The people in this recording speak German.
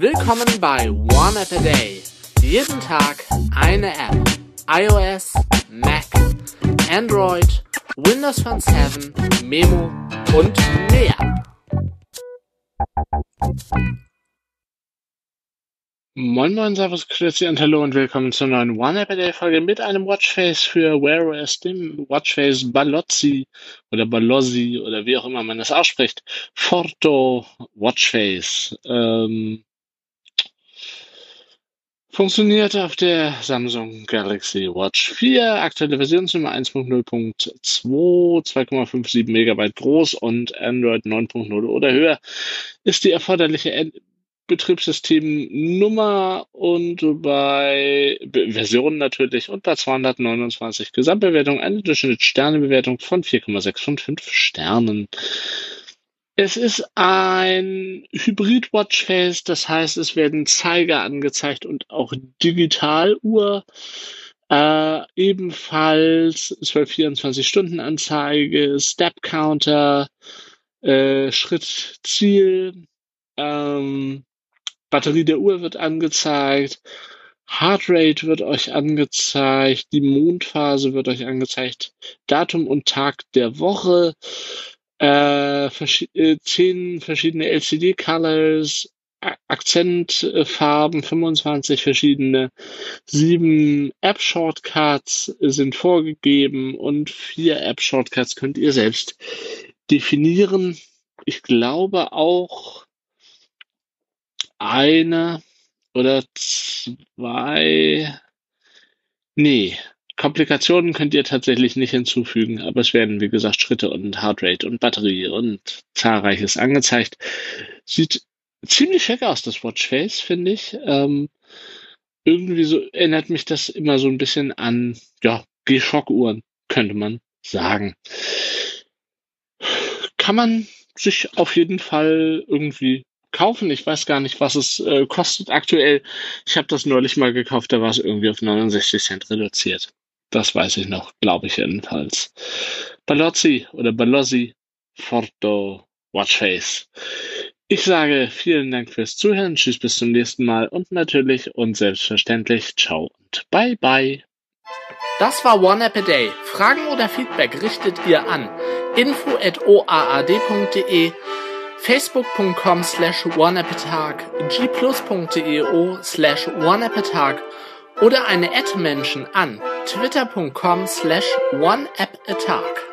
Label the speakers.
Speaker 1: Willkommen bei One App a Day. Jeden Tag eine App. iOS, Mac, Android, Windows Phone 7, Memo und mehr.
Speaker 2: Moin Moin, Servus, Grüezi und Hallo und willkommen zur neuen One App a Day Folge mit einem Watchface für Wear OS, dem Watchface Balozzi oder Balozzi oder wie auch immer man das ausspricht. Forto Watchface. Ähm, funktioniert auf der Samsung Galaxy Watch 4, aktuelle Versionsnummer 1.0.2, 2,57 Megabyte groß und Android 9.0 oder höher ist die erforderliche Betriebssystemnummer und bei Versionen natürlich und bei 229 Gesamtbewertung eine Durchschnittssternebewertung von 4,6 von 5 Sternen. Es ist ein Hybrid-Watchface, das heißt, es werden Zeiger angezeigt und auch Digitaluhr. Äh, ebenfalls 12-24-Stunden-Anzeige, Step-Counter, äh, Schritt-Ziel, ähm, Batterie der Uhr wird angezeigt, Heartrate wird euch angezeigt, die Mondphase wird euch angezeigt, Datum und Tag der Woche, äh, vers äh, zehn verschiedene LCD-Colors, Akzentfarben, 25 verschiedene, sieben App-Shortcuts sind vorgegeben und vier App-Shortcuts könnt ihr selbst definieren. Ich glaube auch, eine oder zwei. Nee, Komplikationen könnt ihr tatsächlich nicht hinzufügen, aber es werden, wie gesagt, Schritte und Heartrate und Batterie und zahlreiches angezeigt. Sieht ziemlich schick aus, das Watchface, finde ich. Ähm, irgendwie so erinnert mich das immer so ein bisschen an, ja, G-Shock-Uhren, könnte man sagen. Kann man sich auf jeden Fall irgendwie kaufen. Ich weiß gar nicht, was es äh, kostet aktuell. Ich habe das neulich mal gekauft, da war es irgendwie auf 69 Cent reduziert. Das weiß ich noch, glaube ich jedenfalls. Balozzi oder Balozzi Forto Watchface. Ich sage vielen Dank fürs Zuhören. Tschüss, bis zum nächsten Mal und natürlich und selbstverständlich ciao und bye bye.
Speaker 1: Das war One App a Day. Fragen oder Feedback richtet ihr an info at oaad.de facebook.com slash oneappatag, gplus.io slash oneappatag oder eine Ad-Menschen an twitter.com slash oneappatag.